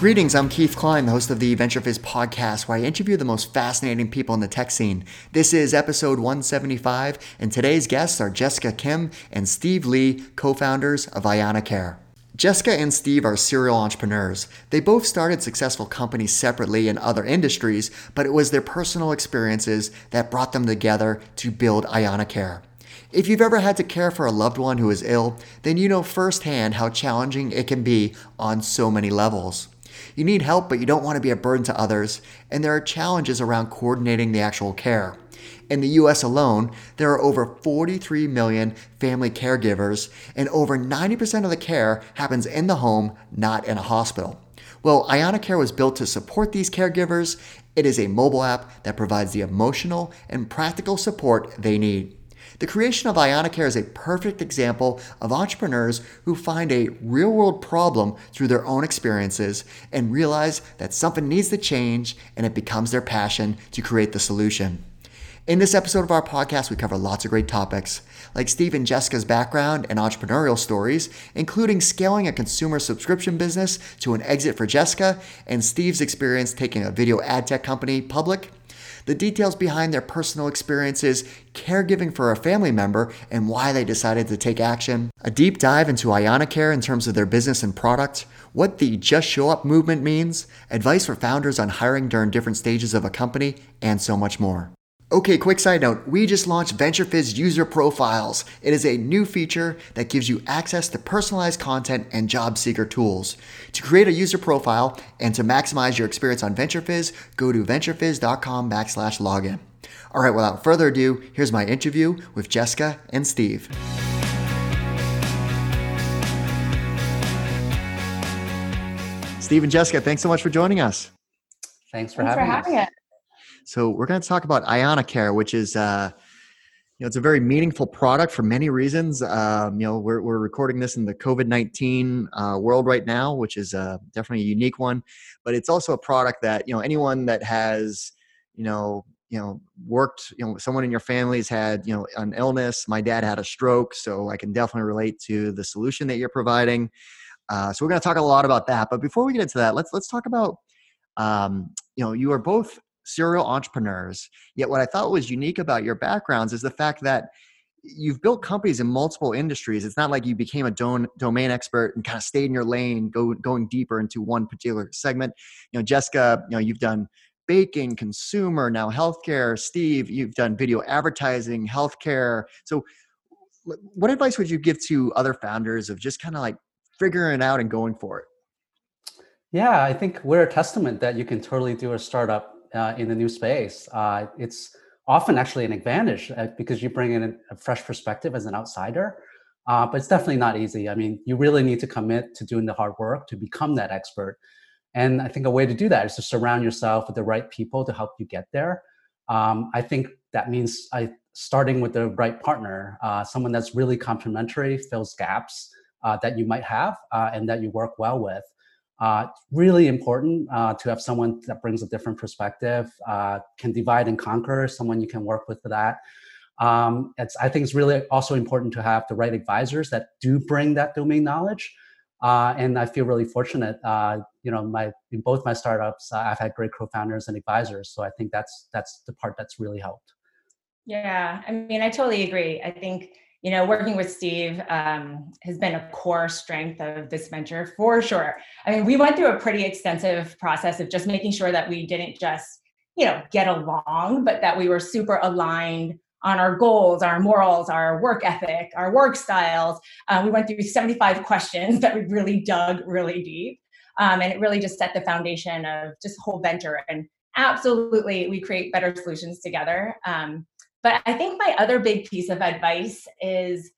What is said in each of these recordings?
Greetings, I'm Keith Cline, the host of the VentureFizz podcast, where I interview the most fascinating people in the tech scene. This is episode 175, and today's guests are Jessica Kim and Steve Lee, co founders of ianacare. Jessica and Steve are serial entrepreneurs. They both started successful companies separately in other industries, but it was their personal experiences that brought them together to build ianacare. If you've ever had to care for a loved one who is ill, then you know firsthand how challenging it can be on so many levels. You need help, but you don't want to be a burden to others, and there are challenges around coordinating the actual care. In the US alone, there are over 43 million family caregivers, and over 90% of the care happens in the home, not in a hospital. Well, ianacare was built to support these caregivers. It is a mobile app that provides the emotional and practical support they need. The creation of ianacare is a perfect example of entrepreneurs who find a real world problem through their own experiences and realize that something needs to change and it becomes their passion to create the solution. In this episode of our podcast, we cover lots of great topics, like Steve and Jessica's background and entrepreneurial stories, including scaling a consumer subscription business to an exit for Jessica, and Steve's experience taking a video ad tech company public the details behind their personal experiences, caregiving for a family member, and why they decided to take action, a deep dive into ianacare in terms of their business and product, what the Just Show Up movement means, advice for founders on hiring during different stages of a company, and so much more. Okay, quick side note. We just launched VentureFizz User Profiles. It is a new feature that gives you access to personalized content and job seeker tools. To create a user profile and to maximize your experience on VentureFizz, go to venturefizz.com backslash login. All right, without further ado, here's my interview with Jessica and Steve. Steve and Jessica, thanks so much for joining us. Thanks for, thanks having, for having us. So we're going to talk about ianacare, which is uh, you know it's a very meaningful product for many reasons. Um, you know we're we're recording this in the COVID nineteen uh, world right now, which is uh, definitely a unique one. But it's also a product that you know anyone that has you know you know worked you know someone in your family's had you know an illness my dad had a stroke so i can definitely relate to the solution that you're providing uh, so we're going to talk a lot about that but before we get into that let's let's talk about um, you know you are both serial entrepreneurs. Yet, what I thought was unique about your backgrounds is the fact that you've built companies in multiple industries. It's not like you became a don- domain expert and kind of stayed in your lane, go, going deeper into one particular segment. You know, Jessica, you know, you've done baking, consumer, now healthcare. Steve, you've done video advertising, healthcare. So, what advice would you give to other founders of just kind of like figuring it out and going for it? Yeah, I think we're a testament that you can totally do a startup uh, in the new space. Uh, it's often actually an advantage uh, because you bring in a fresh perspective as an outsider. Uh, but it's definitely not easy. I mean, you really need to commit to doing the hard work to become that expert. And I think a way to do that is to surround yourself with the right people to help you get there. Um, I think that means I, starting with the right partner, uh, someone that's really complementary, fills gaps uh, that you might have, and that you work well with. Uh, really important uh, to have someone that brings a different perspective, uh, can divide and conquer, someone you can work with for that. Um, it's, I think it's really also important to have the right advisors that do bring that domain knowledge. Uh, and I feel really fortunate. Uh, you know, my in both my startups, uh, I've had great co-founders and advisors. So I think that's that's the part that's really helped. Yeah, I mean, I totally agree. I think you know, working with Steve um, has been a core strength of this venture for sure. I mean, we went through a pretty extensive process of just making sure that we didn't just, you know, get along, but that we were super aligned on our goals, our morals, our work ethic, our work styles. Uh, we went through 75 questions that we really dug really deep. Um, and it really just set the foundation of just whole venture. And absolutely, we create better solutions together. Um, but I think my other big piece of advice is,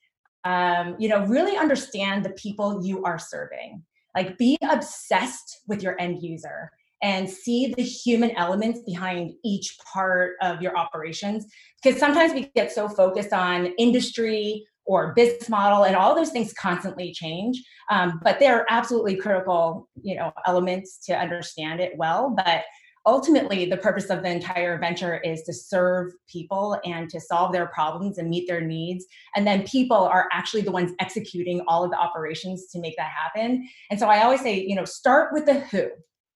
um, you know, really understand the people you are serving. Like, be obsessed with your end user and see the human elements behind each part of your operations. Because sometimes we get so focused on industry or business model, and all those things constantly change. Um, but they're absolutely critical, you know, elements to understand it well. But ultimately the purpose of the entire venture is to serve people and to solve their problems and meet their needs. And then people are actually the ones executing all of the operations to make that happen. And so i always say you know start with the who.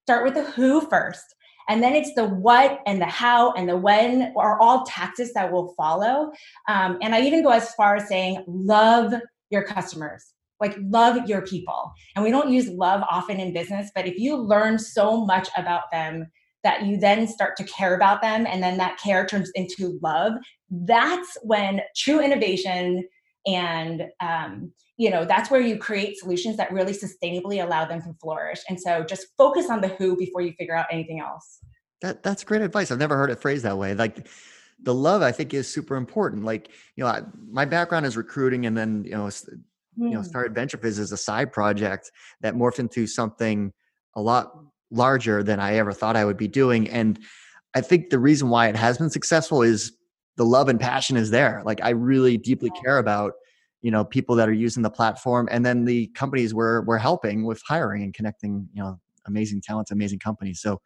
Start with the who first. And then it's the what and the how and the when are all tactics that will follow. Um, and I even go as far as saying, love your customers. Like love your people. And we don't use love often in business but if you learn so much about them that you then start to care about them and then that care turns into love that's when true innovation and um, you know that's where you create solutions that really sustainably allow them to flourish. And so just focus on the who before you figure out anything else. That that's great advice. I've never heard it phrased that way. Like the love i think is super important. Like you know I, my background is recruiting and then you know you know hmm. started venture as a side project that morphed into something a lot larger than I ever thought I would be doing. And I think the reason why it has been successful is the love and passion is there. Like I really deeply care about, you know, people that are using the platform and then the companies we're we're helping with hiring and connecting, you know, amazing talents, amazing companies. So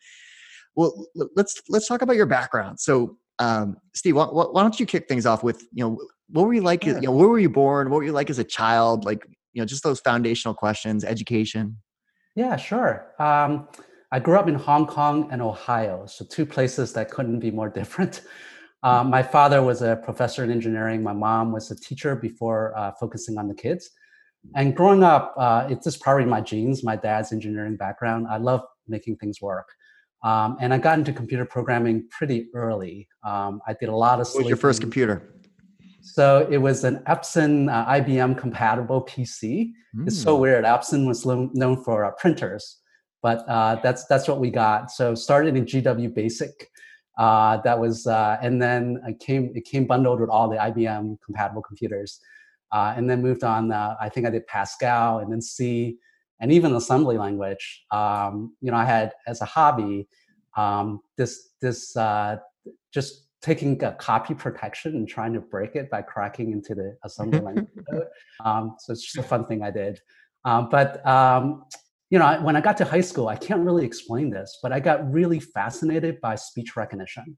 well let's let's talk about your background. So um, Steve, why, why, don't you kick things off with, you know, what were you like, you know, where were you born? What were you like as a child? Like, you know, just those foundational questions, education. Yeah, sure. Um, I grew up in Hong Kong and Ohio, so two places that couldn't be more different. Uh, my father was a professor in engineering. My mom was a teacher before uh, focusing on the kids. And growing up, uh, it's just probably my genes, my dad's engineering background. I love making things work. Um, and I got into computer programming pretty early. Um, I did a lot of. What was your first computer? So it was an Epson uh, IBM compatible PC. Mm. It's so hmm. weird. Epson was lo- known for uh, printers but uh, that's that's what we got. So started in GW Basic. Uh, that was, uh, and then it came it came bundled with all the IBM compatible computers, uh, and then moved on. Uh, I think I did Pascal and then C, and even assembly language. Um, you know, I had as a hobby um, this this uh, just taking a copy protection and trying to break it by cracking into the assembly language code. Um, so it's just a fun thing I did. Um, but um, you know, when I got to high school, I can't really explain this, but I got really fascinated by speech recognition.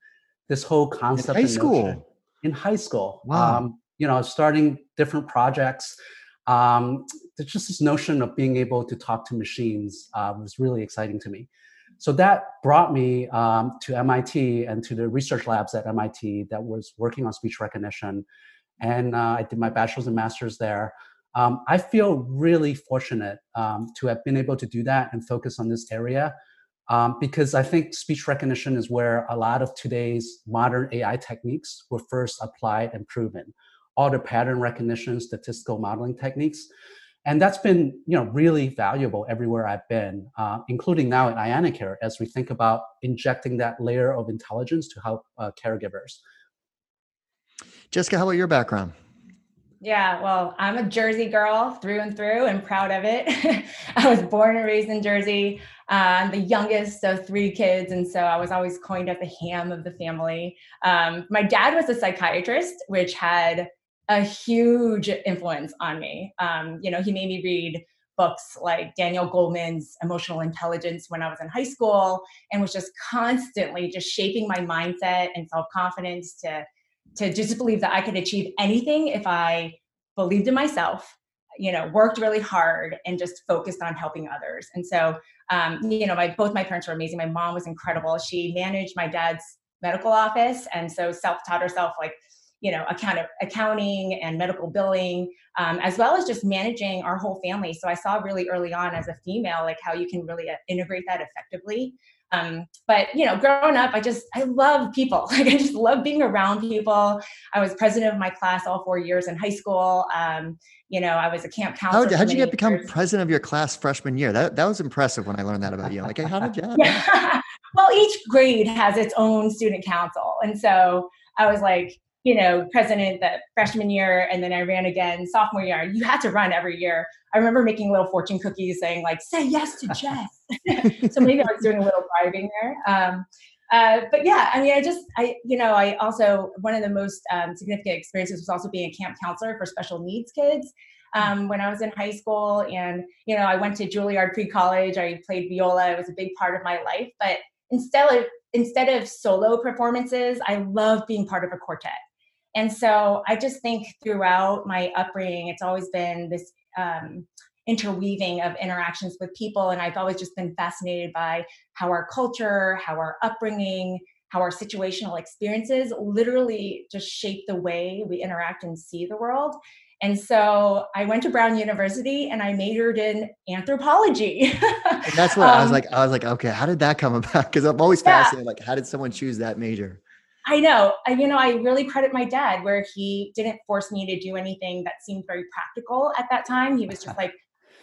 This whole concept in high school. In high school, wow. Um, you know, starting different projects. Um, there's just this notion of being able to talk to machines uh, was really exciting to me. So that brought me um, to MIT and to the research labs at MIT that was working on speech recognition. And uh, I did my bachelor's and master's there. Um, I feel really fortunate um, to have been able to do that and focus on this area um, because I think speech recognition is where a lot of today's modern AI techniques were first applied and proven. All the pattern recognition, statistical modeling techniques. And that's been you know, really valuable everywhere I've been, uh, including now at ianacare as we think about injecting that layer of intelligence to help uh, caregivers. Jessica, how about your background? Yeah, well, I'm a Jersey girl through and through and proud of it. I was born and raised in Jersey. Uh, I'm the youngest of three kids, and so I was always coined as the ham of the family. Um, my dad was a psychiatrist, which had a huge influence on me. Um, you know, he made me read books like Daniel Goleman's Emotional Intelligence when I was in high school and was just constantly just shaping my mindset and self confidence to to just believe that I could achieve anything if I believed in myself, you know, worked really hard and just focused on helping others. And so, um, you know, my both my parents were amazing. My mom was incredible. She managed my dad's medical office, and so self-taught herself like you know account accounting and medical billing um, as well as just managing our whole family so i saw really early on as a female like how you can really uh, integrate that effectively um, but you know, growing up, I just I love people. Like I just love being around people. I was president of my class all four years in high school. Um, you know, I was a camp counselor. How, how'd you get become president of your class freshman year? That that was impressive when I learned that about you. Like, how did you? yeah. well, each grade has its own student council, and so I was like, you know, president that freshman year, and then I ran again sophomore year. You had to run every year. I remember making little fortune cookies saying like, "Say yes to Jess." so maybe I was doing a little bribing there. Um, uh, but yeah, I mean, I just, I, you know, I also one of the most um, significant experiences was also being a camp counselor for special needs kids. Um, when I was in high school, and you know, I went to Juilliard pre-college. I played viola; it was a big part of my life. But instead of instead of solo performances, I love being part of a quartet. And so I just think throughout my upbringing, it's always been this um, interweaving of interactions with people. And I've always just been fascinated by how our culture, how our upbringing, how our situational experiences literally just shape the way we interact and see the world. And so I went to Brown University and I majored in anthropology. that's what um, I was um, like. I was like, okay, how did that come about? Because I'm always yeah. fascinated. Like, how did someone choose that major? I know. I, you know, I really credit my dad where he didn't force me to do anything that seemed very practical at that time. He was just like,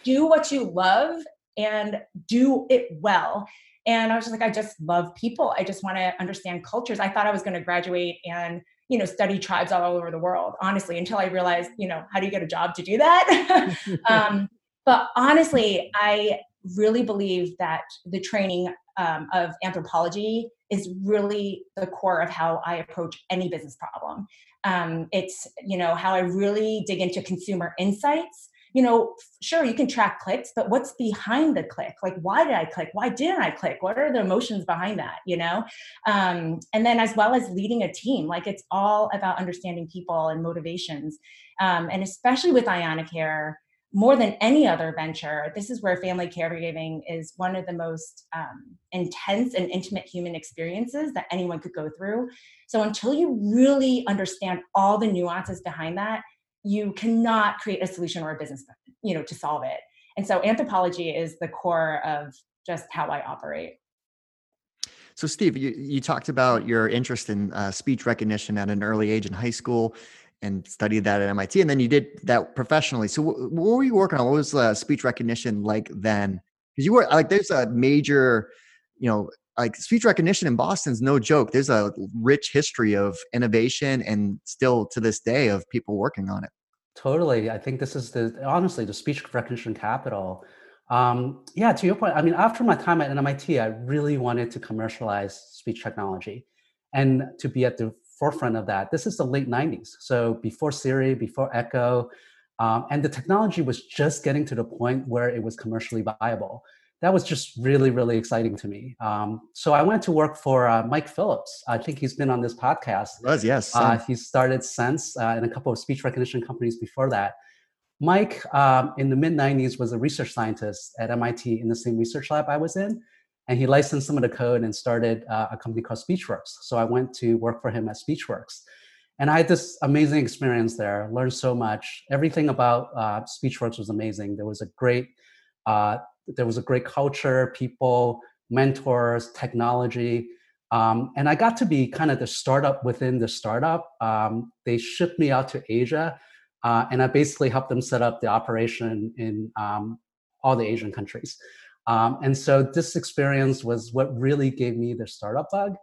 do what you love and do it well. And I was just like, I just love people. I just want to understand cultures. I thought I was going to graduate and you know study tribes all over the world honestly until i realized you know how do you get a job to do that um, but honestly i really believe that the training um, of anthropology is really the core of how I approach any business problem. Um, it's you know how I really dig into consumer insights. You know, sure you can track clicks, but what's behind the click? Like, why did I click? Why didn't I click? What are the emotions behind that? You know, um, and then as well as leading a team, like it's all about understanding people and motivations, um, and especially with ianacare more than any other venture, this is where family caregiving is one of the most um, intense and intimate human experiences that anyone could go through. So until you really understand all the nuances behind that, you cannot create a solution or a business, you know, to solve it. And so anthropology is the core of just how I operate. So, Steve, you, you talked about your interest in uh, speech recognition at an early age in high school and studied that at MIT, and then you did that professionally. So, what, were you working on? What was uh, speech recognition like then? Because you were like, there's a major, you know, like speech recognition in Boston's no joke. There's a rich history of innovation, and still to this day of people working on it. Totally, I think this is the honestly the speech recognition capital. Um, yeah, to your point, I mean, after my time at MIT, I really wanted to commercialize speech technology and to be at the forefront of that. This is the late 90s. So before Siri, before Echo, um, and the technology was just getting to the point where it was commercially viable. That was just really, really exciting to me. Um, so I went to work for uh, Mike Phillips. I think he's been on this podcast. Was yes. Uh, he started Sense uh, and a couple of speech recognition companies before that. Mike, um, in the mid 90s, was a research scientist at MIT in the same research lab I was in and he licensed some of the code and started uh, a company called Speechworks. So I went to work for him at Speechworks. And I had this amazing experience there, learned so much. Everything about uh, Speechworks was amazing. There was a great, uh, there was a great culture, people, mentors, technology. Um, and I got to be kind of the startup within the startup. Um, they shipped me out to Asia, uh, and I basically helped them set up the operation in um, all the Asian countries. Um, and so this experience was what really gave me the startup bug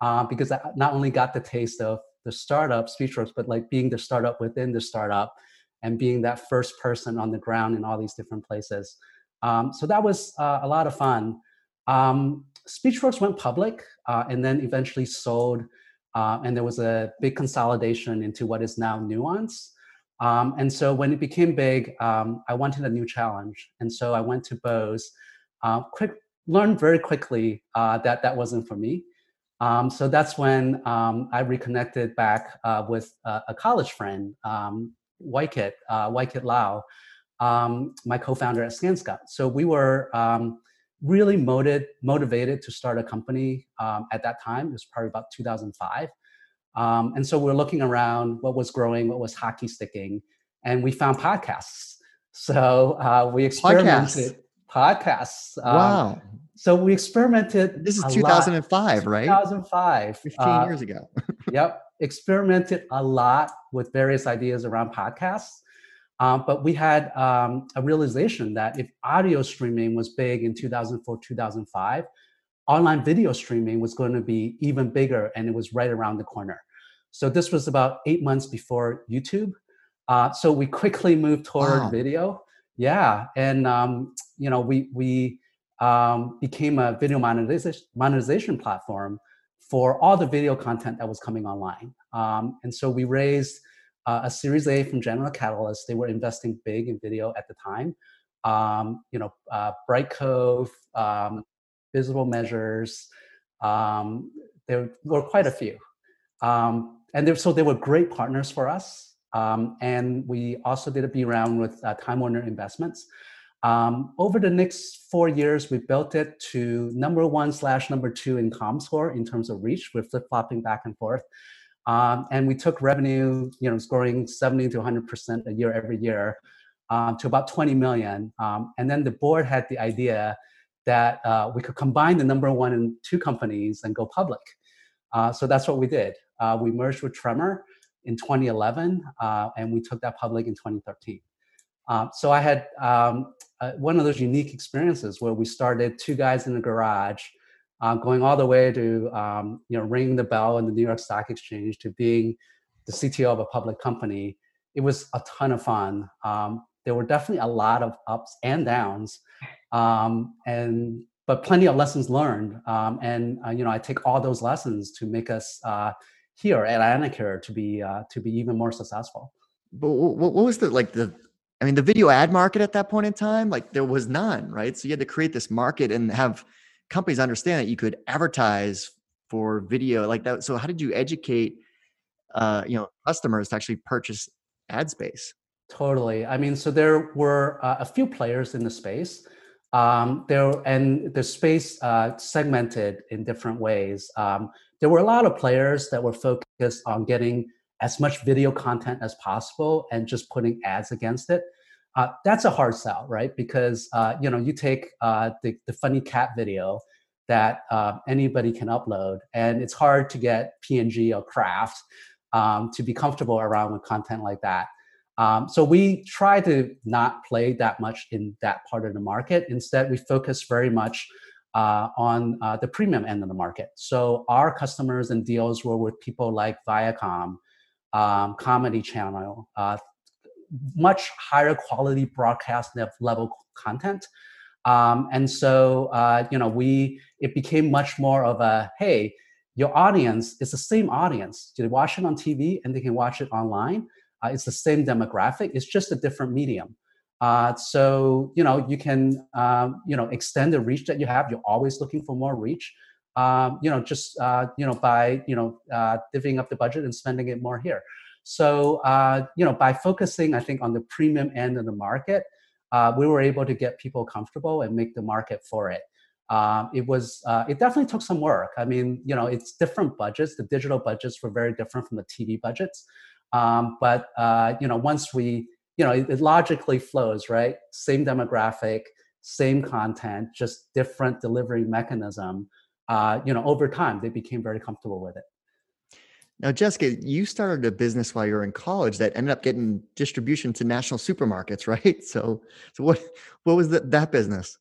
uh, because I not only got the taste of the startup Speechworks, but like being the startup within the startup and being that first person on the ground in all these different places. Um, so that was uh, a lot of fun. Um, Speechworks went public uh, and then eventually sold, uh, and there was a big consolidation into what is now Nuance. Um, and so when it became big, um, I wanted a new challenge. And so I went to Bose uh, quick learned very quickly uh, that that wasn't for me. Um, so that's when um, I reconnected back uh, with a college friend, um, Waikit, uh, Waikit Lau, um, my co-founder at Scanscout. So we were um, really motivated, motivated to start a company um, at that time. It was probably about 2005. Um, and so we we're looking around what was growing, what was hockey sticking, and we found podcasts. So uh, we experimented. Podcasts podcasts. Um, wow. So we experimented. This is 2005, right? 2005. 15 uh, years ago. yep. Experimented a lot with various ideas around podcasts. Um, but we had um, a realization that if audio streaming was big in 2004, 2005, online video streaming was going to be even bigger and it was right around the corner. So this was about eight months before YouTube. Uh, so we quickly moved toward wow. video. Yeah, and um, you know, we we um, became a video monetization monetization platform for all the video content that was coming online. Um, and so we raised uh, a Series A from General Catalyst. They were investing big in video at the time. Um, you know, uh, Brightcove, um, Visible Measures. Um, there were quite a few, um, and so they were great partners for us. Um, and we also did a B round with uh, Time Warner Investments. Um, over the next four years, we built it to number one slash number two in ComScore in terms of reach. We're flip flopping back and forth. Um, and we took revenue, you know, it's growing 70 to 100% a year every year um, to about 20 million. Um, and then the board had the idea that uh, we could combine the number one and two companies and go public. Uh, so that's what we did. Uh, we merged with Tremor in 2011, uh, and we took that public in 2013. Uh, so I had um, uh, one of those unique experiences where we started two guys in the garage, going all the way to um, you know ringing the bell in the New York Stock Exchange to being the CTO of a public company. It was a ton of fun. Um, there were definitely a lot of ups and downs, um, and but plenty of lessons learned. Um, and uh, you know, I take all those lessons to make us uh, here at ianacare to be uh, to be even more successful. But what was the like the I mean the video ad market at that point in time? Like there was none, right? So you had to create this market and have companies understand that you could advertise for video like that. So how did you educate uh, you know customers to actually purchase ad space? Totally. I mean, so there were uh, a few players in the space. Um, there and the space uh, segmented in different ways. Um, there were a lot of players that were focused on getting as much video content as possible and just putting ads against it. Uh, that's a hard sell, right? Because uh, you know you take uh, the, the funny cat video that uh, anybody can upload, and it's hard to get P&G or Kraft um, to be comfortable around with content like that. Um, so we try to not play that much in that part of the market. Instead, we focus very much uh, on uh, the premium end of the market. So our customers and deals were with people like Viacom, um, Comedy Channel, uh, much higher quality broadcast level content. Um, and so, uh, you know, we it became much more of a hey, your audience is the same audience. They watch it on TV and they can watch it online. Uh, it's the same demographic. It's just a different medium. Uh, so you know you can um, you know extend the reach that you have. You're always looking for more reach. Um, you know just uh, you know by you know uh, divvying up the budget and spending it more here. So uh, you know by focusing, I think on the premium end of the market, uh, we were able to get people comfortable and make the market for it. Um, it was uh, it definitely took some work. I mean, you know, it's different budgets. The digital budgets were very different from the TV budgets. Um, but uh, you know, once we, you know, it, it, logically flows, right? Same demographic, same content, just different delivery mechanism. Uh, you know, over time, they became very comfortable with it. Now, Jessica, you started a business while you were in college that ended up getting distribution to national supermarkets, right? So, so what what was the, that business?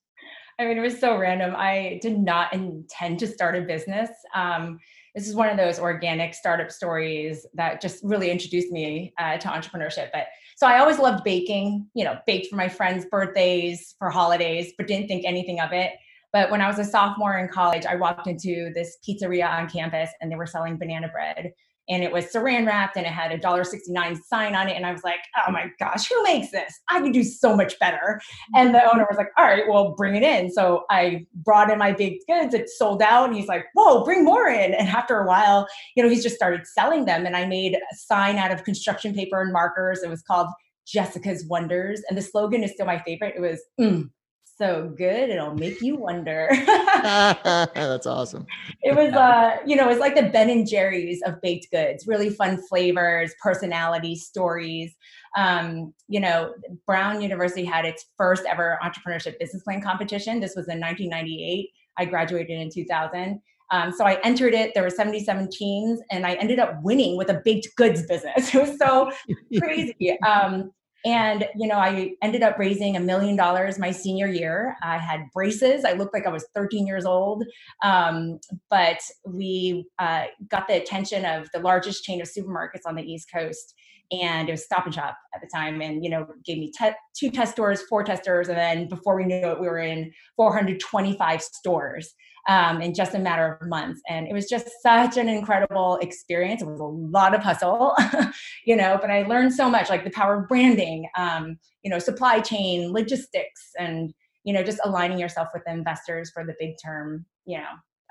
I mean, it was so random. I did not intend to start a business. Um, this is one of those organic startup stories that just really introduced me uh, to entrepreneurship. But so I always loved baking, you know, baked for my friends' birthdays, for holidays, but didn't think anything of it. But when I was a sophomore in college, I walked into this pizzeria on campus and they were selling banana bread. And it was saran wrapped and it had a dollar 69 sign on it. And i was like oh my gosh who makes this? I could do so much better. And the owner was like all right well bring it in. So i brought in my big goods. It sold out. And he's like whoa bring more in. And after a while you know he's just started selling them. And i made a sign out of construction paper and markers. It was called jessica's wonders. And the slogan is still my favorite. It was mm, so good it'll make you wonder. That's awesome. It was uh you know it's like the ben and jerry's of baked goods really fun flavors personality stories. Um, you know brown university had its first ever entrepreneurship business plan competition. This was in 1998 i graduated in 2000 um, so I entered it. There were 77 teams, and I ended up winning with a baked goods business. It was so crazy. Um, and, you know, I ended up raising a million dollars my senior year. I had braces. I looked like I was 13 years old. Um, but we uh, got the attention of the largest chain of supermarkets on the East Coast. And it was Stop and Shop at the time. And, you know, gave me te- two test stores, four testers. And then before we knew it, we were in 425 stores um, in just a matter of months. And it was just such an incredible experience. It was a lot of hustle, you know, but I learned so much like the power of branding, um, you know, supply chain, logistics, and, you know, just aligning yourself with investors for the big term, you know,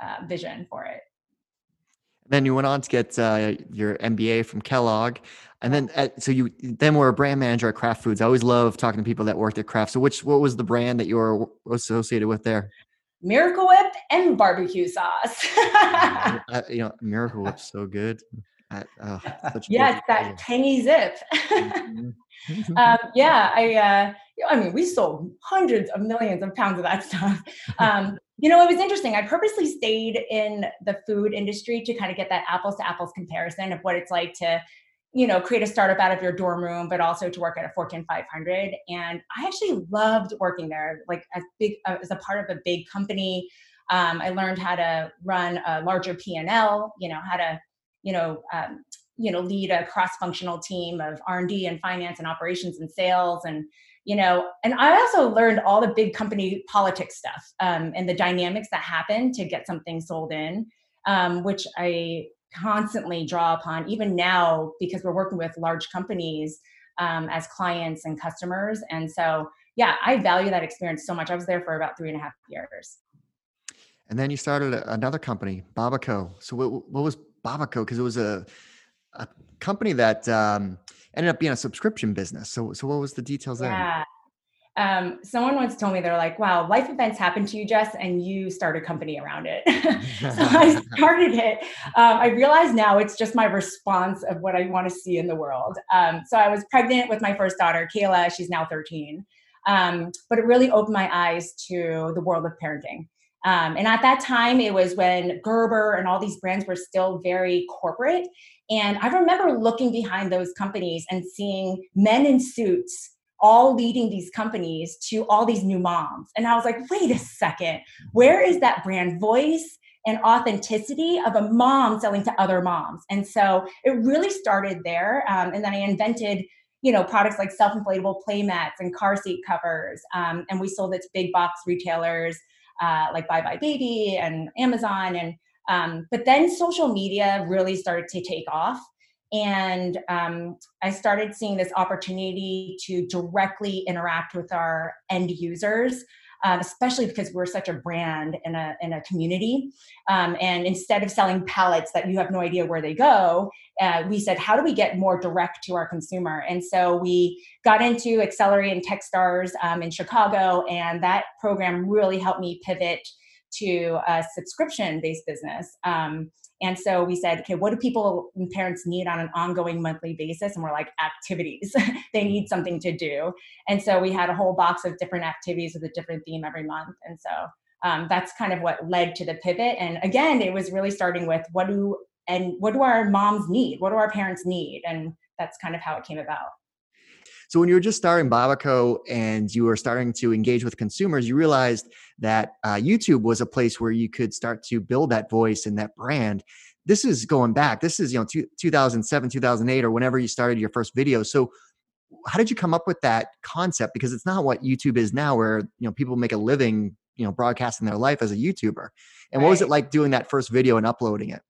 uh, vision for it. Then you went on to get uh, your MBA from Kellogg, and then at, so you then were a brand manager at Kraft Foods. I always love talking to people that worked at Kraft. So which what was the brand that you were associated with there? Miracle Whip and barbecue sauce. you know, Miracle Whip's so good. I, oh, yes, that tangy zip. Mm-hmm. um, yeah, I. Uh, I mean, we sold hundreds of millions of pounds of that stuff. Um, you know, it was interesting. I purposely stayed in the food industry to kind of get that apples to apples comparison of what it's like to you know create a startup out of your dorm room but also to work at a fortune 500 and i actually loved working there like as big uh, as a part of a big company. Um, i learned how to run a larger p&l you know how to you know um, you know lead a cross-functional team of r&d and finance and operations and sales and you know and i also learned all the big company politics stuff um, and the dynamics that happen to get something sold in um, which i constantly draw upon even now because we're working with large companies um, as clients and customers. And so yeah i value that experience so much. I was there for about three and a half years. And then you started another company babaco. So what, what was babaco? Because it was a, a company that um, ended up being a subscription business. So so what was the details there? Yeah um, someone once told me they're like, "Wow, life events happen to you, Jess, and you start a company around it." so I started it. Um, I realize now it's just my response of what I want to see in the world. Um, so I was pregnant with my first daughter, Kayla. She's now 13. Um, but it really opened my eyes to the world of parenting. Um, and at that time, it was when Gerber and all these brands were still very corporate. And I remember looking behind those companies and seeing men in suits all leading these companies to all these new moms. And I was like, wait a second, where is that brand voice? and authenticity of a mom selling to other moms. And so it really started there. Um, and then I invented, you know, products like self-inflatable play mats and car seat covers. Um, and we sold it to big box retailers uh, like Buy Buy Baby and Amazon. And um, but then social media really started to take off. And um, I started seeing this opportunity to directly interact with our end users, um, especially because we're such a brand in a, in a community. Um, and instead of selling pallets that you have no idea where they go, uh, we said, how do we get more direct to our consumer? And so we got into Excelerate and Techstars um, in Chicago, and that program really helped me pivot to a subscription based business. Um, and so we said, okay, what do people and parents need on an ongoing monthly basis? And we're like, activities. they need something to do. And so we had a whole box of different activities with a different theme every month. And so um, that's kind of what led to the pivot. And again, it was really starting with what do and what do our moms need? What do our parents need? And that's kind of how it came about. So when you were just starting Babaco and you were starting to engage with consumers, you realized that uh, YouTube was a place where you could start to build that voice and that brand. This is going back. This is you know two, 2007, 2008, or whenever you started your first video. So how did you come up with that concept? Because it's not what YouTube is now, where you know people make a living you know broadcasting their life as a YouTuber. And right. what was it like doing that first video and uploading it?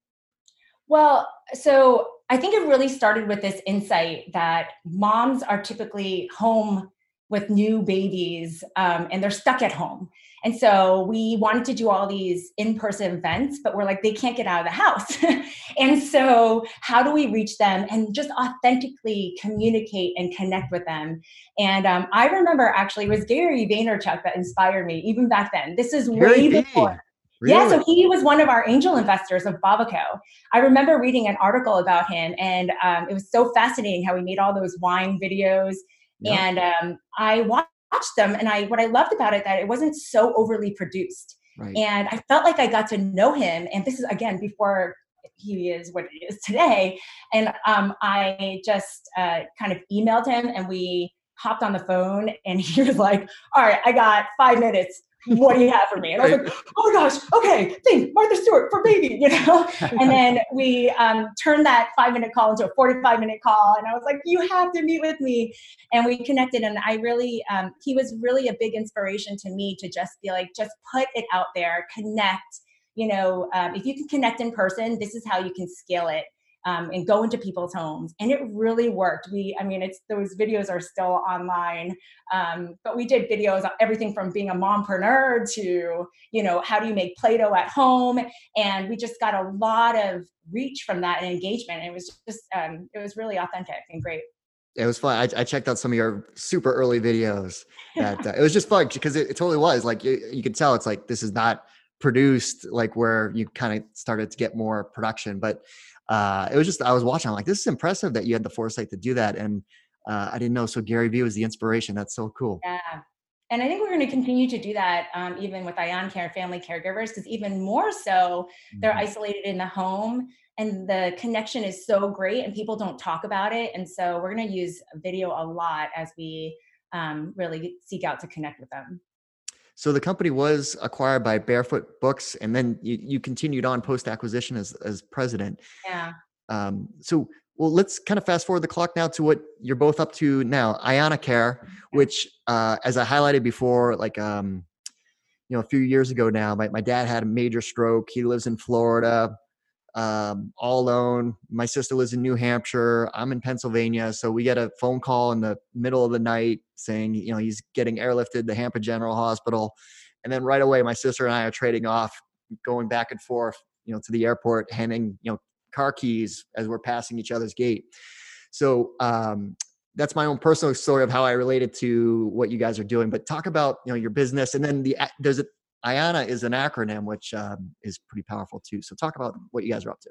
Well, so I think it really started with this insight that moms are typically home with new babies um, and they're stuck at home. And so we wanted to do all these in person events, but we're like, they can't get out of the house. and so, how do we reach them and just authentically communicate and connect with them? And um, I remember actually, it was Gary Vaynerchuk that inspired me even back then. This is Gary way before. Really? Yeah, so he was one of our angel investors of Babaco. I remember reading an article about him, and um, it was so fascinating how he made all those wine videos. Yep. And um, I watched them, and I what I loved about it that it wasn't so overly produced, right. and I felt like I got to know him. And this is again before he is what he is today. And um, I just uh, kind of emailed him, and we hopped on the phone, and he was like, "All right, I got five minutes." What do you have for me? And I was like, oh my gosh, okay, think Martha Stewart for baby, you know? and then we um, turned that five minute call into a 45 minute call. And I was like, you have to meet with me. And we connected. And I really, um, he was really a big inspiration to me to just be like, just put it out there, connect. You know, um, if you can connect in person, this is how you can scale it. Um, and go into people's homes. And it really worked. We, I mean, it's those videos are still online, um, but we did videos on everything from being a mompreneur to, you know, how do you make Play-Doh at home? And we just got a lot of reach from that and engagement. And it was just, um, it was really authentic and great it was fun. I, I, checked out some of your super early videos. That uh, it was just fun because it, it, totally was like you, you could tell it's like this is not produced like where you kind of started to get more production, but uh, it was just I was watching. I'm like, this is impressive that you had the foresight to do that, and uh, I didn't know. So Gary Vee was the inspiration. That's so cool. Yeah. And I think we're going to continue to do that um, even with ianacare family caregivers, because even more so, they're mm-hmm. isolated in the home and the connection is so great and people don't talk about it and so we're going to use video a lot as we um, really seek out to connect with them so the company was acquired by barefoot books and then you, you continued on post acquisition as, as president. Yeah. Um, so well let's kind of fast forward the clock now to what you're both up to now. ianacare which uh, as i highlighted before like um, you know a few years ago now my, my dad had a major stroke. He lives in florida um, all alone. My sister lives in New Hampshire. I'm in Pennsylvania. So we get a phone call in the middle of the night saying, you know, he's getting airlifted to Tampa General Hospital. And then right away, my sister and I are trading off, going back and forth, you know, to the airport, handing, you know, car keys as we're passing each other's gate. So um, that's my own personal story of how I related to what you guys are doing. But talk about, you know, your business and then the, does it, IANA is an acronym, which um, is pretty powerful too. So talk about what you guys are up to.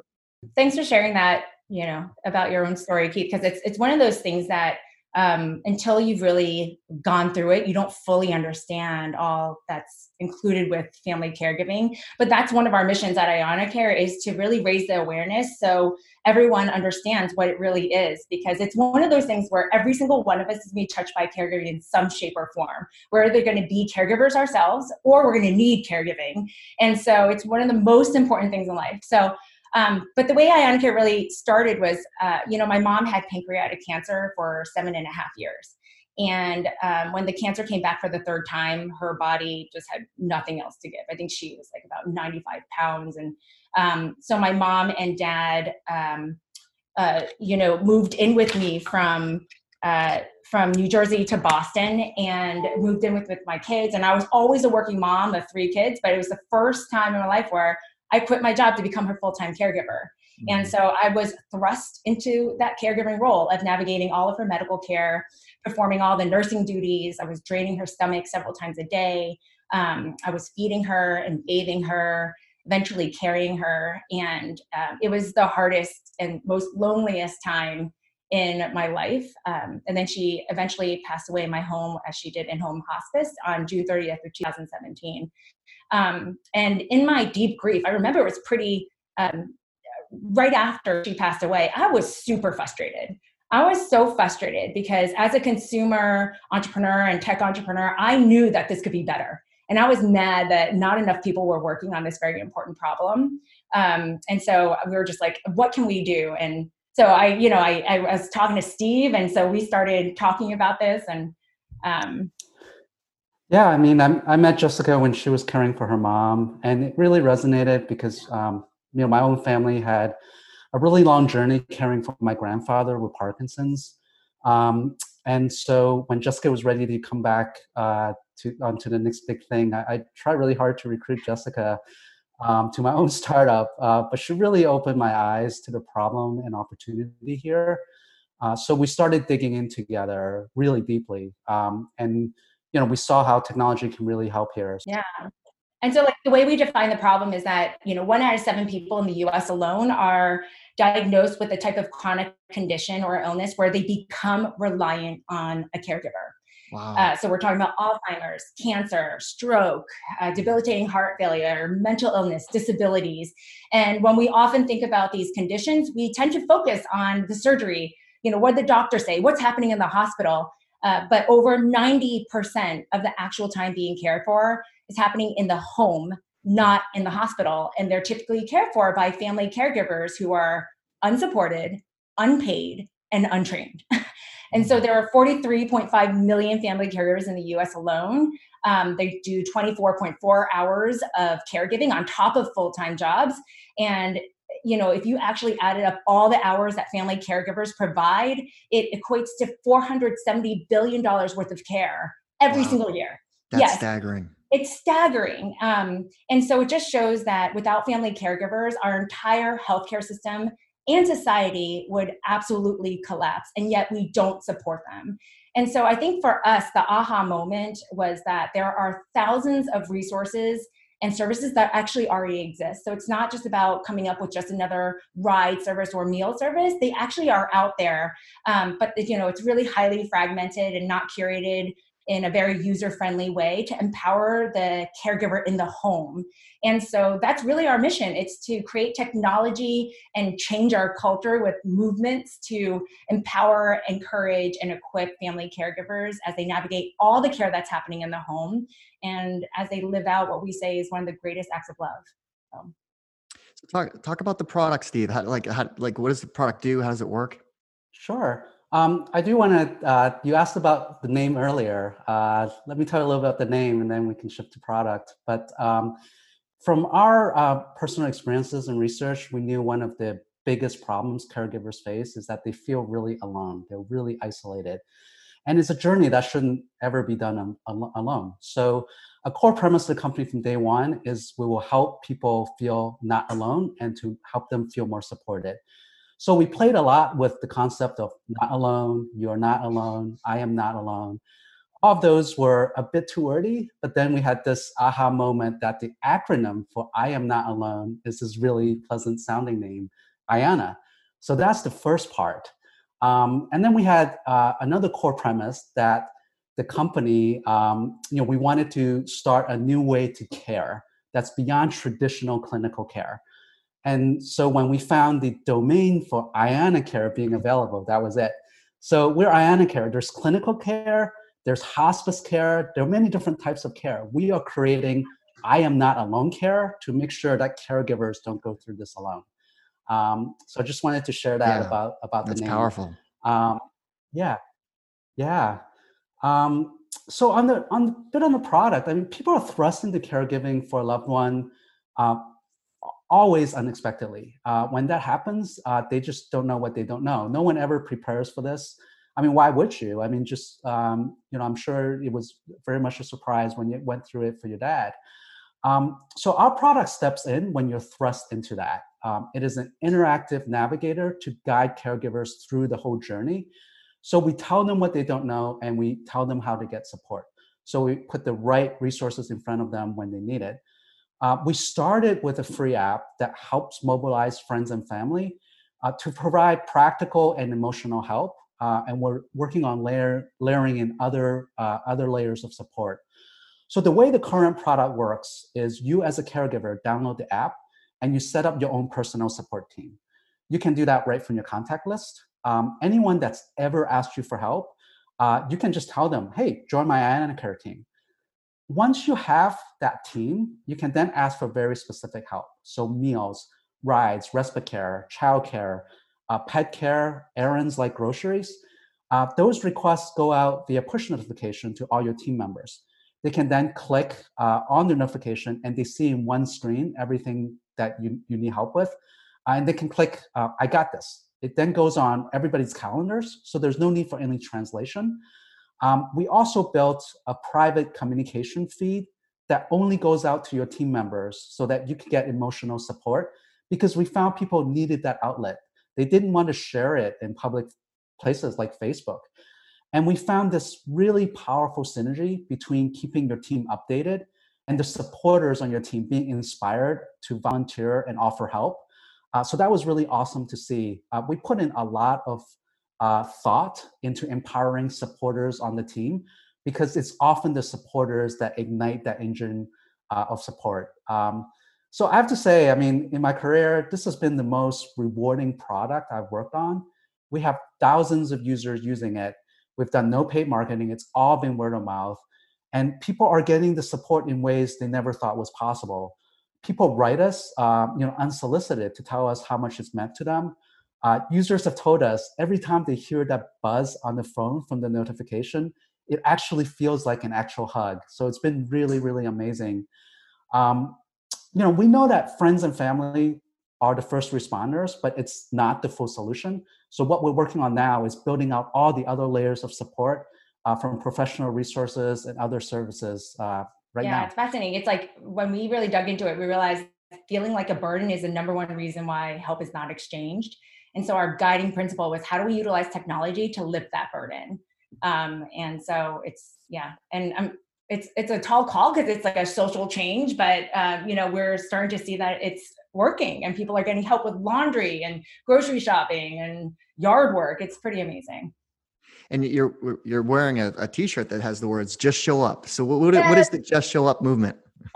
Thanks for sharing that, you know, about your own story, Keith, because it's it's one of those things that um, until you've really gone through it, you don't fully understand all that's included with family caregiving. But that's one of our missions at ianacare is to really raise the awareness so everyone understands what it really is. Because it's one of those things where every single one of us is being touched by caregiving in some shape or form. We're either going to be caregivers ourselves or we're going to need caregiving. And so it's one of the most important things in life. So um, but the way ianacare really started was, uh, you know, my mom had pancreatic cancer for seven and a half years. And um, when the cancer came back for the third time, her body just had nothing else to give. I think she was like about 95 pounds. And um, so my mom and dad, um, uh, you know, moved in with me from uh, from New Jersey to Boston and moved in with, with my kids. And I was always a working mom of three kids, but it was the first time in my life where I quit my job to become her full time caregiver. Mm-hmm. And so I was thrust into that caregiving role of navigating all of her medical care, performing all the nursing duties. I was draining her stomach several times a day. Um, I was feeding her and bathing her, eventually carrying her. And um, it was the hardest and most loneliest time in my life. Um, and then she eventually passed away in my home as she did in home hospice on June 30th of 2017. Um, and in my deep grief, I remember it was pretty, um, right after she passed away, I was super frustrated. I was so frustrated because as a consumer entrepreneur and tech entrepreneur, I knew that this could be better. And I was mad that not enough people were working on this very important problem. Um, and so we were just like, what can we do? And so I, you know, I, I was talking to Steve, and so we started talking about this. And um, yeah, I mean, I'm, i met Jessica when she was caring for her mom, and it really resonated because um, you know my own family had a really long journey caring for my grandfather with Parkinson's. Um, and so when Jessica was ready to come back uh, to onto the next big thing, I, I tried really hard to recruit Jessica um, to my own startup, uh, but she really opened my eyes to the problem and opportunity here. Uh, so we started digging in together really deeply, um, and you know we saw how technology can really help here. Yeah. And so, like the way we define the problem is that you know one out of seven people in the U.S. alone are diagnosed with a type of chronic condition or illness where they become reliant on a caregiver. Wow. Uh, so we're talking about Alzheimer's, cancer, stroke, uh, debilitating heart failure, mental illness, disabilities. And when we often think about these conditions, we tend to focus on the surgery. You know, what the doctor say? What's happening in the hospital? Uh, but over 90% of the actual time being cared for is happening in the home, not in the hospital. And they're typically cared for by family caregivers who are unsupported, unpaid, and untrained. And so there are 43.5 million family caregivers in the US alone. Um, they do 24.4 hours of caregiving on top of full time jobs. And you know, if you actually added up all the hours that family caregivers provide, it equates to $470 billion worth of care every wow. single year. That's yes. staggering. It's staggering. Um, and so it just shows that without family caregivers, our entire healthcare system and society would absolutely collapse. And yet we don't support them. And so I think for us, the aha moment was that there are thousands of resources and services that actually already exist. So it's not just about coming up with just another ride service or meal service. They actually are out there, um, but you know it's really highly fragmented and not curated in a very user friendly way to empower the caregiver in the home. And so that's really our mission. It's to create technology and change our culture with movements to empower, encourage, and equip family caregivers as they navigate all the care that's happening in the home and as they live out what we say is one of the greatest acts of love. So. So talk talk about the product, Steve. How, like how, like what does the product do? How does it work? Sure. Um, I do want to, uh, you asked about the name earlier. Uh, let me tell you a little about the name and then we can shift to product. But um, from our uh, personal experiences and research, we knew one of the biggest problems caregivers face is that they feel really alone. They're really isolated. And it's a journey that shouldn't ever be done alone. So, a core premise of the company from day one is we will help people feel not alone and to help them feel more supported. So we played a lot with the concept of not alone, you're not alone, I am not alone. All of those were a bit too early, but then we had this aha moment that the acronym for I am not alone is this really pleasant sounding name, IANA. So that's the first part. Um, and then we had uh, another core premise that the company, um, you know, we wanted to start a new way to care that's beyond traditional clinical care. And so when we found the domain for IANA Care being available, that was it. So we're ianacare. There's clinical care, there's hospice care, there are many different types of care. We are creating I am not alone care to make sure that caregivers don't go through this alone. Um, so I just wanted to share that yeah, about about the name. That's powerful. Um, yeah, yeah. Um, so on the on bit on the product, I mean, people are thrust into caregiving for a loved one. Uh, always unexpectedly. Uh, when that happens, uh, they just don't know what they don't know. No one ever prepares for this. I mean, why would you? I mean, just um, you know, I'm sure it was very much a surprise when you went through it for your dad. Um, so our product steps in when you're thrust into that. Um, it is an interactive navigator to guide caregivers through the whole journey. So we tell them what they don't know, and we tell them how to get support. So we put the right resources in front of them when they need it. Uh, we started with a free app that helps mobilize friends and family uh, to provide practical and emotional help. Uh, and we're working on layer, layering in other, uh, other layers of support. So the way the current product works is you as a caregiver download the app and you set up your own personal support team. You can do that right from your contact list. Um, anyone that's ever asked you for help, uh, you can just tell them, hey, join my ianacare team once you have that team, you can then ask for very specific help. So meals, rides, respite care, childcare, uh, pet care, errands like groceries. Uh, those requests go out via push notification to all your team members. They can then click uh, on the notification and they see in one screen everything that you, you need help with. Uh, and they can click, uh, I got this. It then goes on everybody's calendars, so there's no need for any translation. Um, we also built a private communication feed that only goes out to your team members so that you can get emotional support because we found people needed that outlet. They didn't want to share it in public places like Facebook. And we found this really powerful synergy between keeping your team updated and the supporters on your team being inspired to volunteer and offer help. Uh, so that was really awesome to see. Uh, we put in a lot of uh, thought into empowering supporters on the team because it's often the supporters that ignite that engine uh, of support. Um, so I have to say, I mean, in my career, this has been the most rewarding product I've worked on. We have thousands of users using it. We've done no paid marketing. It's all been word of mouth. And people are getting the support in ways they never thought was possible. People write us, uh, you know, unsolicited to tell us how much it's meant to them. Uh, users have told us every time they hear that buzz on the phone from the notification, it actually feels like an actual hug. So it's been really, really amazing. Um, you know, we know that friends and family are the first responders, but it's not the full solution. So what we're working on now is building out all the other layers of support uh, from professional resources and other services uh, right yeah, now. Yeah, it's fascinating. It's like when we really dug into it, we realized feeling like a burden is the number one reason why help is not exchanged. And so our guiding principle was how do we utilize technology to lift that burden? Um, and so it's yeah, and I'm it's it's a tall call because it's like a social change, but um, you know we're starting to see that it's working and people are getting help with laundry and grocery shopping and yard work. It's pretty amazing. And you're you're wearing a a T-shirt that has the words "Just Show Up." So what what, yes. what is the Just Show Up movement?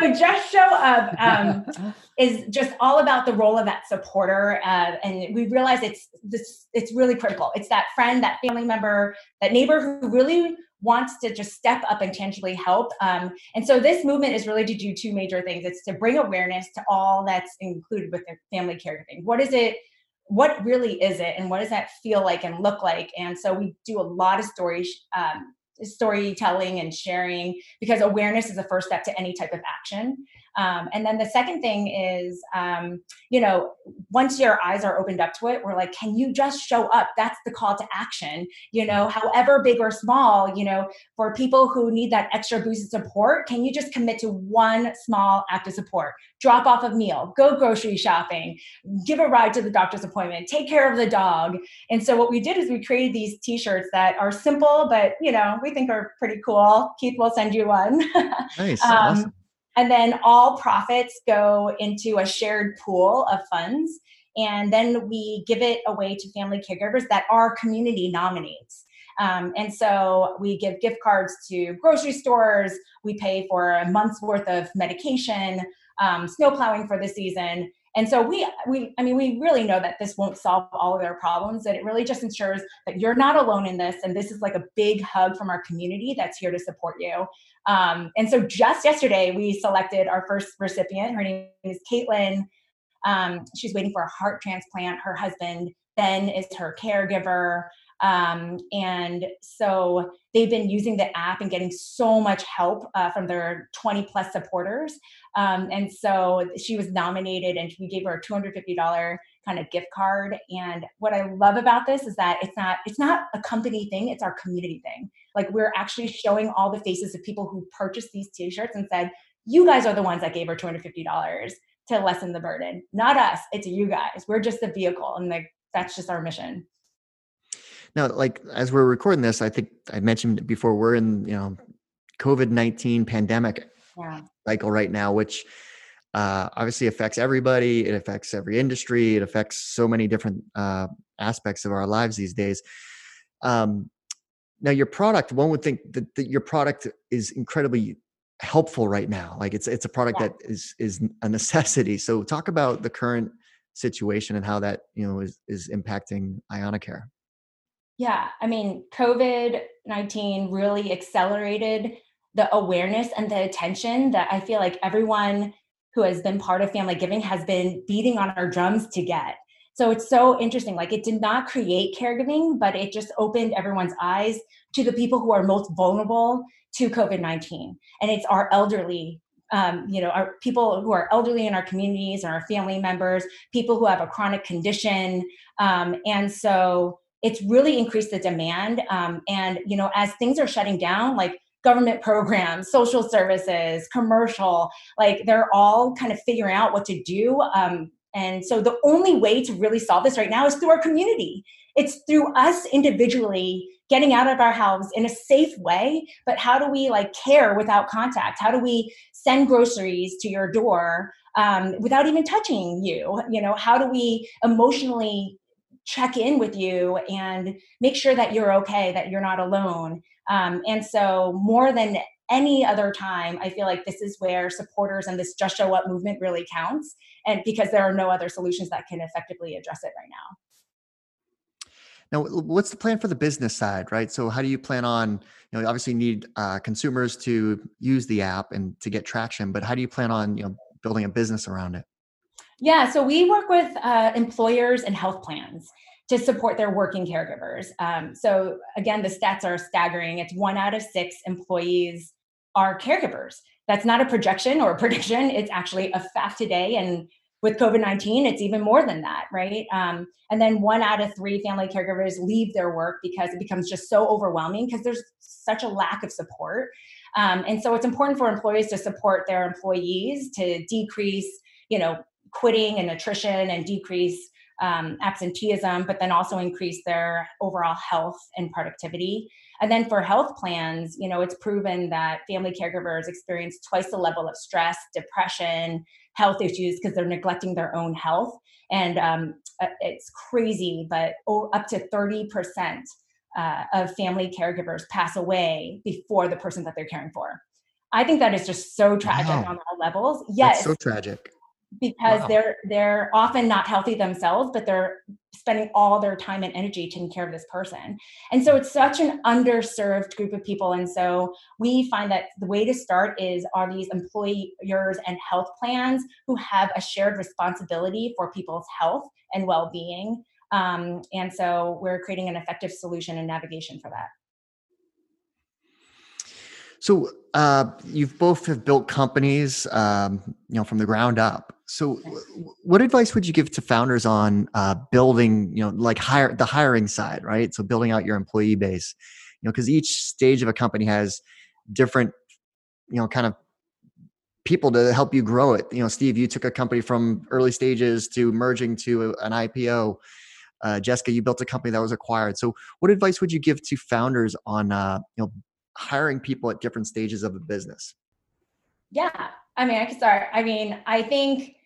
so just show up um, is just all about the role of that supporter uh, and we realize it's this it's really critical it's that friend that family member that neighbor who really wants to just step up and tangibly help. Um, and so this movement is really to do two major things. It's to bring awareness to all that's included with the family caregiving. What is it? What really is it? And what does that feel like and look like? And so we do a lot of stories, um, storytelling and sharing because awareness is the first step to any type of action. Um, and then the second thing is, um, you know, once your eyes are opened up to it, we're like, can you just show up? That's the call to action, you know, however big or small, you know, for people who need that extra boost of support, can you just commit to one small act of support? Drop off a meal, go grocery shopping, give a ride to the doctor's appointment, take care of the dog. And so what we did is we created these t-shirts that are simple, but, you know, we think are pretty cool. Keith will send you one. Nice. um, awesome and then all profits go into a shared pool of funds. And then we give it away to family caregivers that our community nominates. Um, and so we give gift cards to grocery stores. We pay for a month's worth of medication, um, snow plowing for the season. And so we, we, I mean, we really know that this won't solve all of their problems. That it really just ensures that you're not alone in this, and this is like a big hug from our community that's here to support you. Um, and so just yesterday, we selected our first recipient. Her name is Caitlin. Um, she's waiting for a heart transplant. Her husband Ben is her caregiver. Um, and so they've been using the app and getting so much help uh, from their 20 plus supporters. Um, and so she was nominated and we gave her a $250 kind of gift card. And what I love about this is that it's not, it's not a company thing, it's our community thing. Like we're actually showing all the faces of people who purchased these t-shirts and said, you guys are the ones that gave her $250 to lessen the burden. Not us, it's you guys. We're just the vehicle. And like that's just our mission. Now, like as we're recording this, I think I mentioned before we're in, you know, COVID 19 pandemic yeah. cycle right now, which uh, obviously affects everybody. It affects every industry. It affects so many different uh, aspects of our lives these days. Um, now, your product, one would think that, that, your product is incredibly helpful right now. Like it's it's a product yeah. that is is a necessity. So, talk about the current situation and how that you know is is impacting ianacare. Yeah, I mean, COVID 19 really accelerated the awareness and the attention that I feel like everyone who has been part of family giving has been beating on our drums to get. So it's so interesting. Like it did not create caregiving, but it just opened everyone's eyes to the people who are most vulnerable to COVID 19. And it's our elderly um, you know, our people who are elderly in our communities and our family members, people who have a chronic condition. Um, and so it's really increased the demand. Um, and, you know, as things are shutting down, like government programs, social services, commercial, like they're all kind of figuring out what to do. Um, and so the only way to really solve this right now is through our community. It's through us individually getting out of our house in a safe way, but how do we like care without contact? How do we send groceries to your door um, without even touching you? You know, how do we emotionally check in with you and make sure that you're okay, that you're not alone. Um, and so, more than any other time, I feel like this is where supporters and this Just Show Up movement really counts, and because there are no other solutions that can effectively address it right now. Now, what's the plan for the business side, right? So, how do you plan on, you know, obviously need uh, consumers to use the app and to get traction, but how do you plan on, you know, building a business around it? Yeah, so we work with uh, employers and health plans to support their working caregivers. Um, so again, the stats are staggering. It's one out of six employees are caregivers. That's not a projection or a prediction. It's actually a fact today, and with COVID 19, it's even more than that, right? Um, and then one out of three family caregivers leave their work because it becomes just so overwhelming because there's such a lack of support. Um, and so it's important for employees to support their employees to decrease, you know, quitting and attrition and decrease um, absenteeism, but then also increase their overall health and productivity. And then for health plans, you know, it's proven that family caregivers experience twice the level of stress, depression, health issues because they're neglecting their own health. And um, uh, it's crazy, but up to 30% uh, of family caregivers pass away before the person that they're caring for. I think that is just so tragic wow. on all levels. Yes, so tragic because wow. they're they're often not healthy themselves but they're spending all their time and energy taking care of this person and so it's such an underserved group of people and so we find that the way to start is are these employers and health plans who have a shared responsibility for people's health and well-being um, and so we're creating an effective solution and navigation for that so uh, you've both have built companies, um, you know, from the ground up. So, what advice would you give to founders on uh, building, you know, like hire the hiring side, right? So building out your employee base, you know, because each stage of a company has different, you know, kind of people to help you grow it. You know, Steve, you took a company from early stages to merging to an IPO. Uh, Jessica, you built a company that was acquired. So, what advice would you give to founders on, uh, you know, hiring people at different stages of a business? Yeah, I mean, I can start. I mean, I think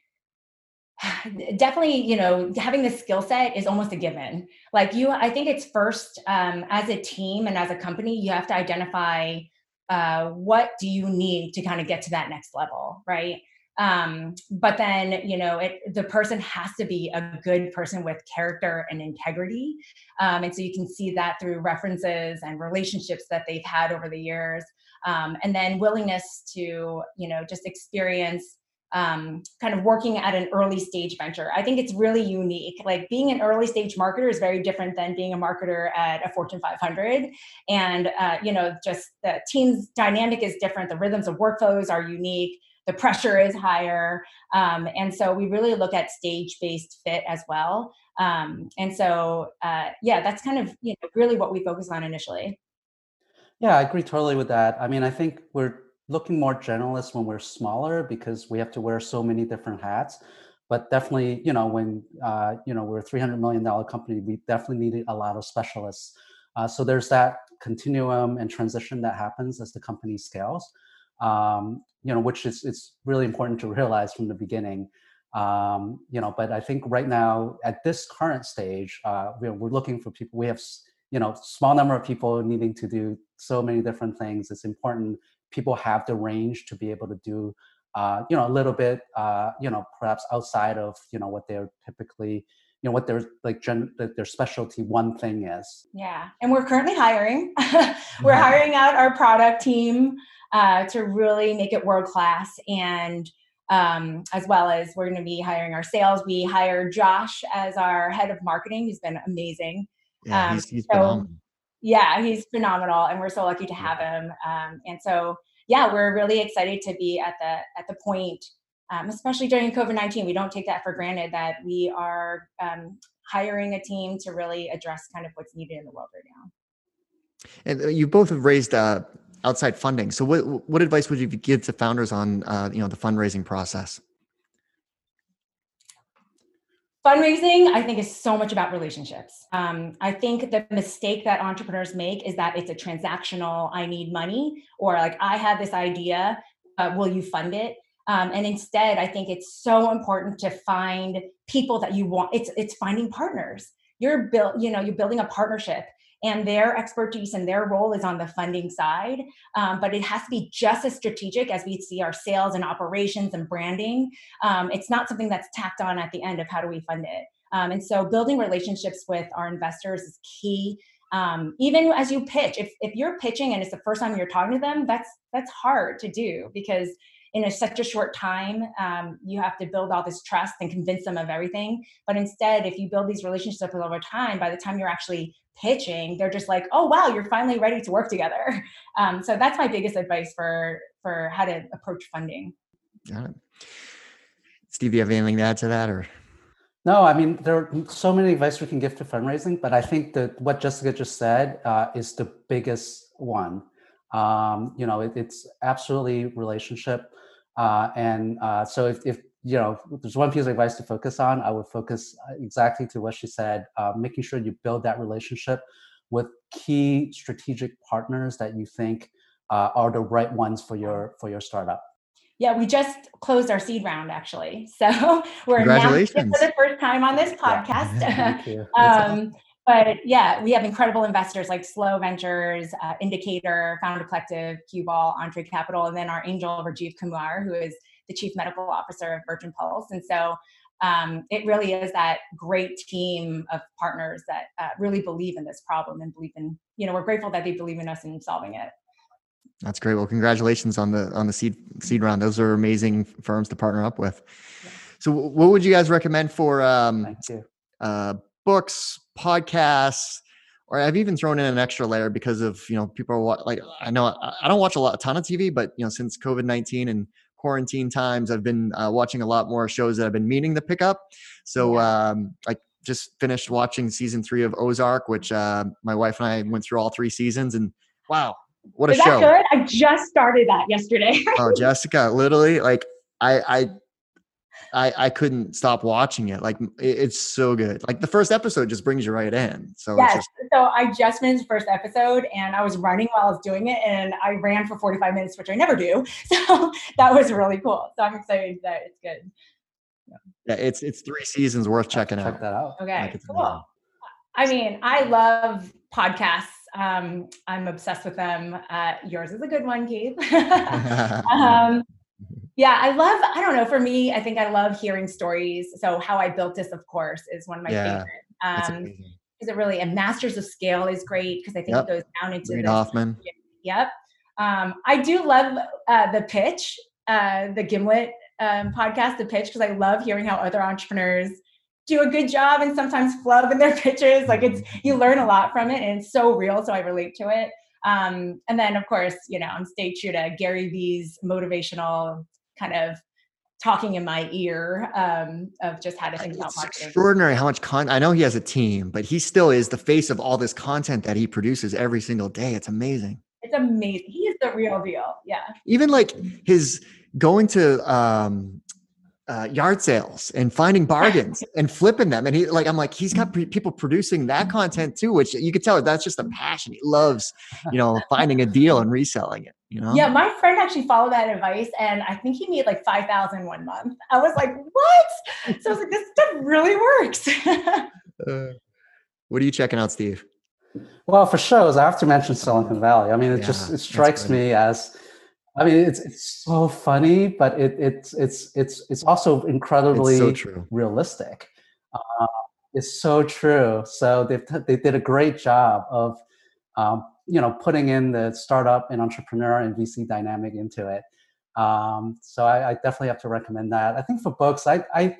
definitely you know having the skill set is almost a given. Like you i think it's first um, as a team and as a company you have to identify uh, what do you need to kind of get to that next level right? Um, but then you know it the person has to be a good person with character and integrity um, and so you can see that through references and relationships that they've had over the years um, and then willingness to you know just experience um, kind of working at an early stage venture. I think it's really unique. Like being an early stage marketer is very different than being a marketer at a Fortune 500. And, uh, you know, just the team's dynamic is different. The rhythms of workflows are unique the pressure is higher. Um, and so we really look at stage based fit as well. Um, and so, uh, yeah, that's kind of you know really what we focus on initially. Yeah, I agree totally with that. I mean, I think we're looking more generalist when we're smaller because we have to wear so many different hats. But definitely, you know, when uh, you know we're a three hundred million dollar company, we definitely needed a lot of specialists. Uh, so there's that continuum and transition that happens as the company scales um, you know, which is it's really important to realize from the beginning. Um, you know, but I think right now at this current stage, uh, we're, we're looking for people. We have you know small number of people needing to do so many different things. It's important people have the range to be able to do uh, you know a little bit uh, you know perhaps outside of you know what they're typically you know what their like gen, their specialty one thing is. Yeah and we're currently hiring. We're hiring out our product team uh, to really make it world class and um, as well as we're going to be hiring our sales. We hired josh as our head of marketing. He's been amazing. Yeah, um, he's, he's so, phenomenal. Yeah he's phenomenal and we're so lucky to have him um, and so yeah we're really excited to be at the at the point um, especially during COVID 19. We don't take that for granted that we are um, hiring a team to really address kind of what's needed in the world right now. And uh, you both have raised uh, outside funding. So, what what advice would you give to founders on uh, you know the fundraising process? Fundraising, I think, is so much about relationships. Um, I think the mistake that entrepreneurs make is that it's a transactional, I need money, or like, I have this idea, uh, will you fund it? Um, and instead, I think it's so important to find people that you want. It's it's finding partners. You're built, you know, you're building a partnership, and their expertise and their role is on the funding side. Um, but it has to be just as strategic as we see our sales and operations and branding. Um, it's not something that's tacked on at the end of how do we fund it. Um, and so, building relationships with our investors is key. Um, even as you pitch, if if you're pitching and it's the first time you're talking to them, that's that's hard to do because in a, such a short time, um, you have to build all this trust and convince them of everything. But instead, if you build these relationships over time, by the time you're actually pitching, they're just like, "Oh wow, you're finally ready to work together." Um, so that's my biggest advice for for how to approach funding. Got it. Steve, do you have anything to add to that or? No, I mean, there are so many advice we can give to fundraising, but I think that what Jessica just said uh, is the biggest one. Um, you know, it, it's absolutely relationship. Uh, and uh, so if, if, you know, there's one piece of advice to focus on, I would focus uh, exactly to what she said, uh, making sure you build that relationship with key strategic partners that you think uh, are the right ones for your for your startup. Yeah, we just closed our seed round actually. So we're Congratulations. for the first time on this podcast. Yeah. um, but yeah, we have incredible investors like Slow Ventures, uh, Indicator, Founder Collective, Ball, Entree Capital, and then our angel Rajiv Kumar, who is the chief medical officer of Virgin Pulse. And so um, it really is that great team of partners that uh, really believe in this problem and believe in, you know, we're grateful that they believe in us in solving it. That's great. Well, congratulations on the on the seed seed round. Those are amazing firms to partner up with. Yeah. So, what would you guys recommend for um, uh, books, podcasts, or I've even thrown in an extra layer because of you know people are like I know I don't watch a lot a ton of TV, but you know since COVID nineteen and quarantine times, I've been uh, watching a lot more shows that I've been meaning to pick up. So, um, like just finished watching season three of Ozark, which uh, my wife and I went through all three seasons, and wow, what a Is show! That good? I just started that yesterday. oh, Jessica, literally, like I, I, I, I couldn't stop watching it. Like it's so good. Like the first episode just brings you right in. So yes. Just, so I just finished the first episode, and I was running while I was doing it, and I ran for forty five minutes, which I never do. So that was really cool. So I'm excited that it's good. Yeah, yeah it's it's three seasons worth checking check out. Check that out. Okay, like cool. Amazing. I mean, I love podcasts um, I'm obsessed with them. Uh, yours is a good one, Keith. um, yeah, I love, I don't know, for me, I think I love hearing stories. So, How I Built This, of course, is one of my yeah, favorite. Um, is it really, and Masters of Scale is great because I think yep. it goes down into Reid Hoffman. Yep. Um, I do love uh, the pitch, uh, the Gimlet um, podcast, the pitch, because I love hearing how other entrepreneurs do a good job and sometimes flub in their pitches. Like it's you learn a lot from it and it's so real, so I relate to it. Um, and then of course, you know, I'm stay true to Gary Vee's motivational kind of talking in my ear um, of just how to think about marketing. Extraordinary how much content. I know he has a team, but he still is the face of all this content that he produces every single day. It's amazing. It's amazing. He is the real deal. Yeah. Even like his going to um, uh, yard sales and finding bargains and flipping them. And he like, I'm like, he's got pre- people producing that content too, which you could tell that's just a passion. He loves, you know, finding a deal and reselling it. You know? Yeah, my friend actually followed that advice, and I think he made like five thousand one month. I was like, what? So I was like, this stuff really works. uh, what are you checking out, Steve? Well, for shows, I have to mention Silicon Valley. I mean, it yeah, just it strikes me as I mean, it's it's so funny, but it it's it's it's it's also incredibly it's so realistic. Uh, it's so true. So they they did a great job of um, you know putting in the startup and entrepreneur and VC dynamic into it. Um, so I, I, definitely have to recommend that. I think for books, I I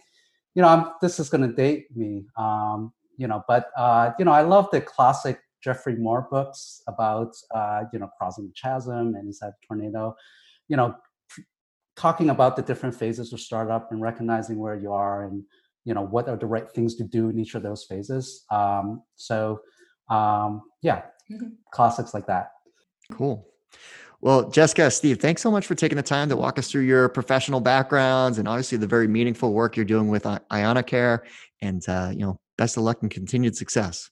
you know I'm, this is going to date me. Um, you know, but uh, you know I love the classic Geoffrey Moore books about uh, you know crossing the chasm and inside the tornado, you know, talking about the different phases of startup and recognizing where you are and you know what are the right things to do in each of those phases. Um, so um, yeah, mm-hmm. classics like that. Cool. Well, Jessica, Steve, thanks so much for taking the time to walk us through your professional backgrounds and obviously the very meaningful work you're doing with ianacare. And uh, you know, best of luck and continued success.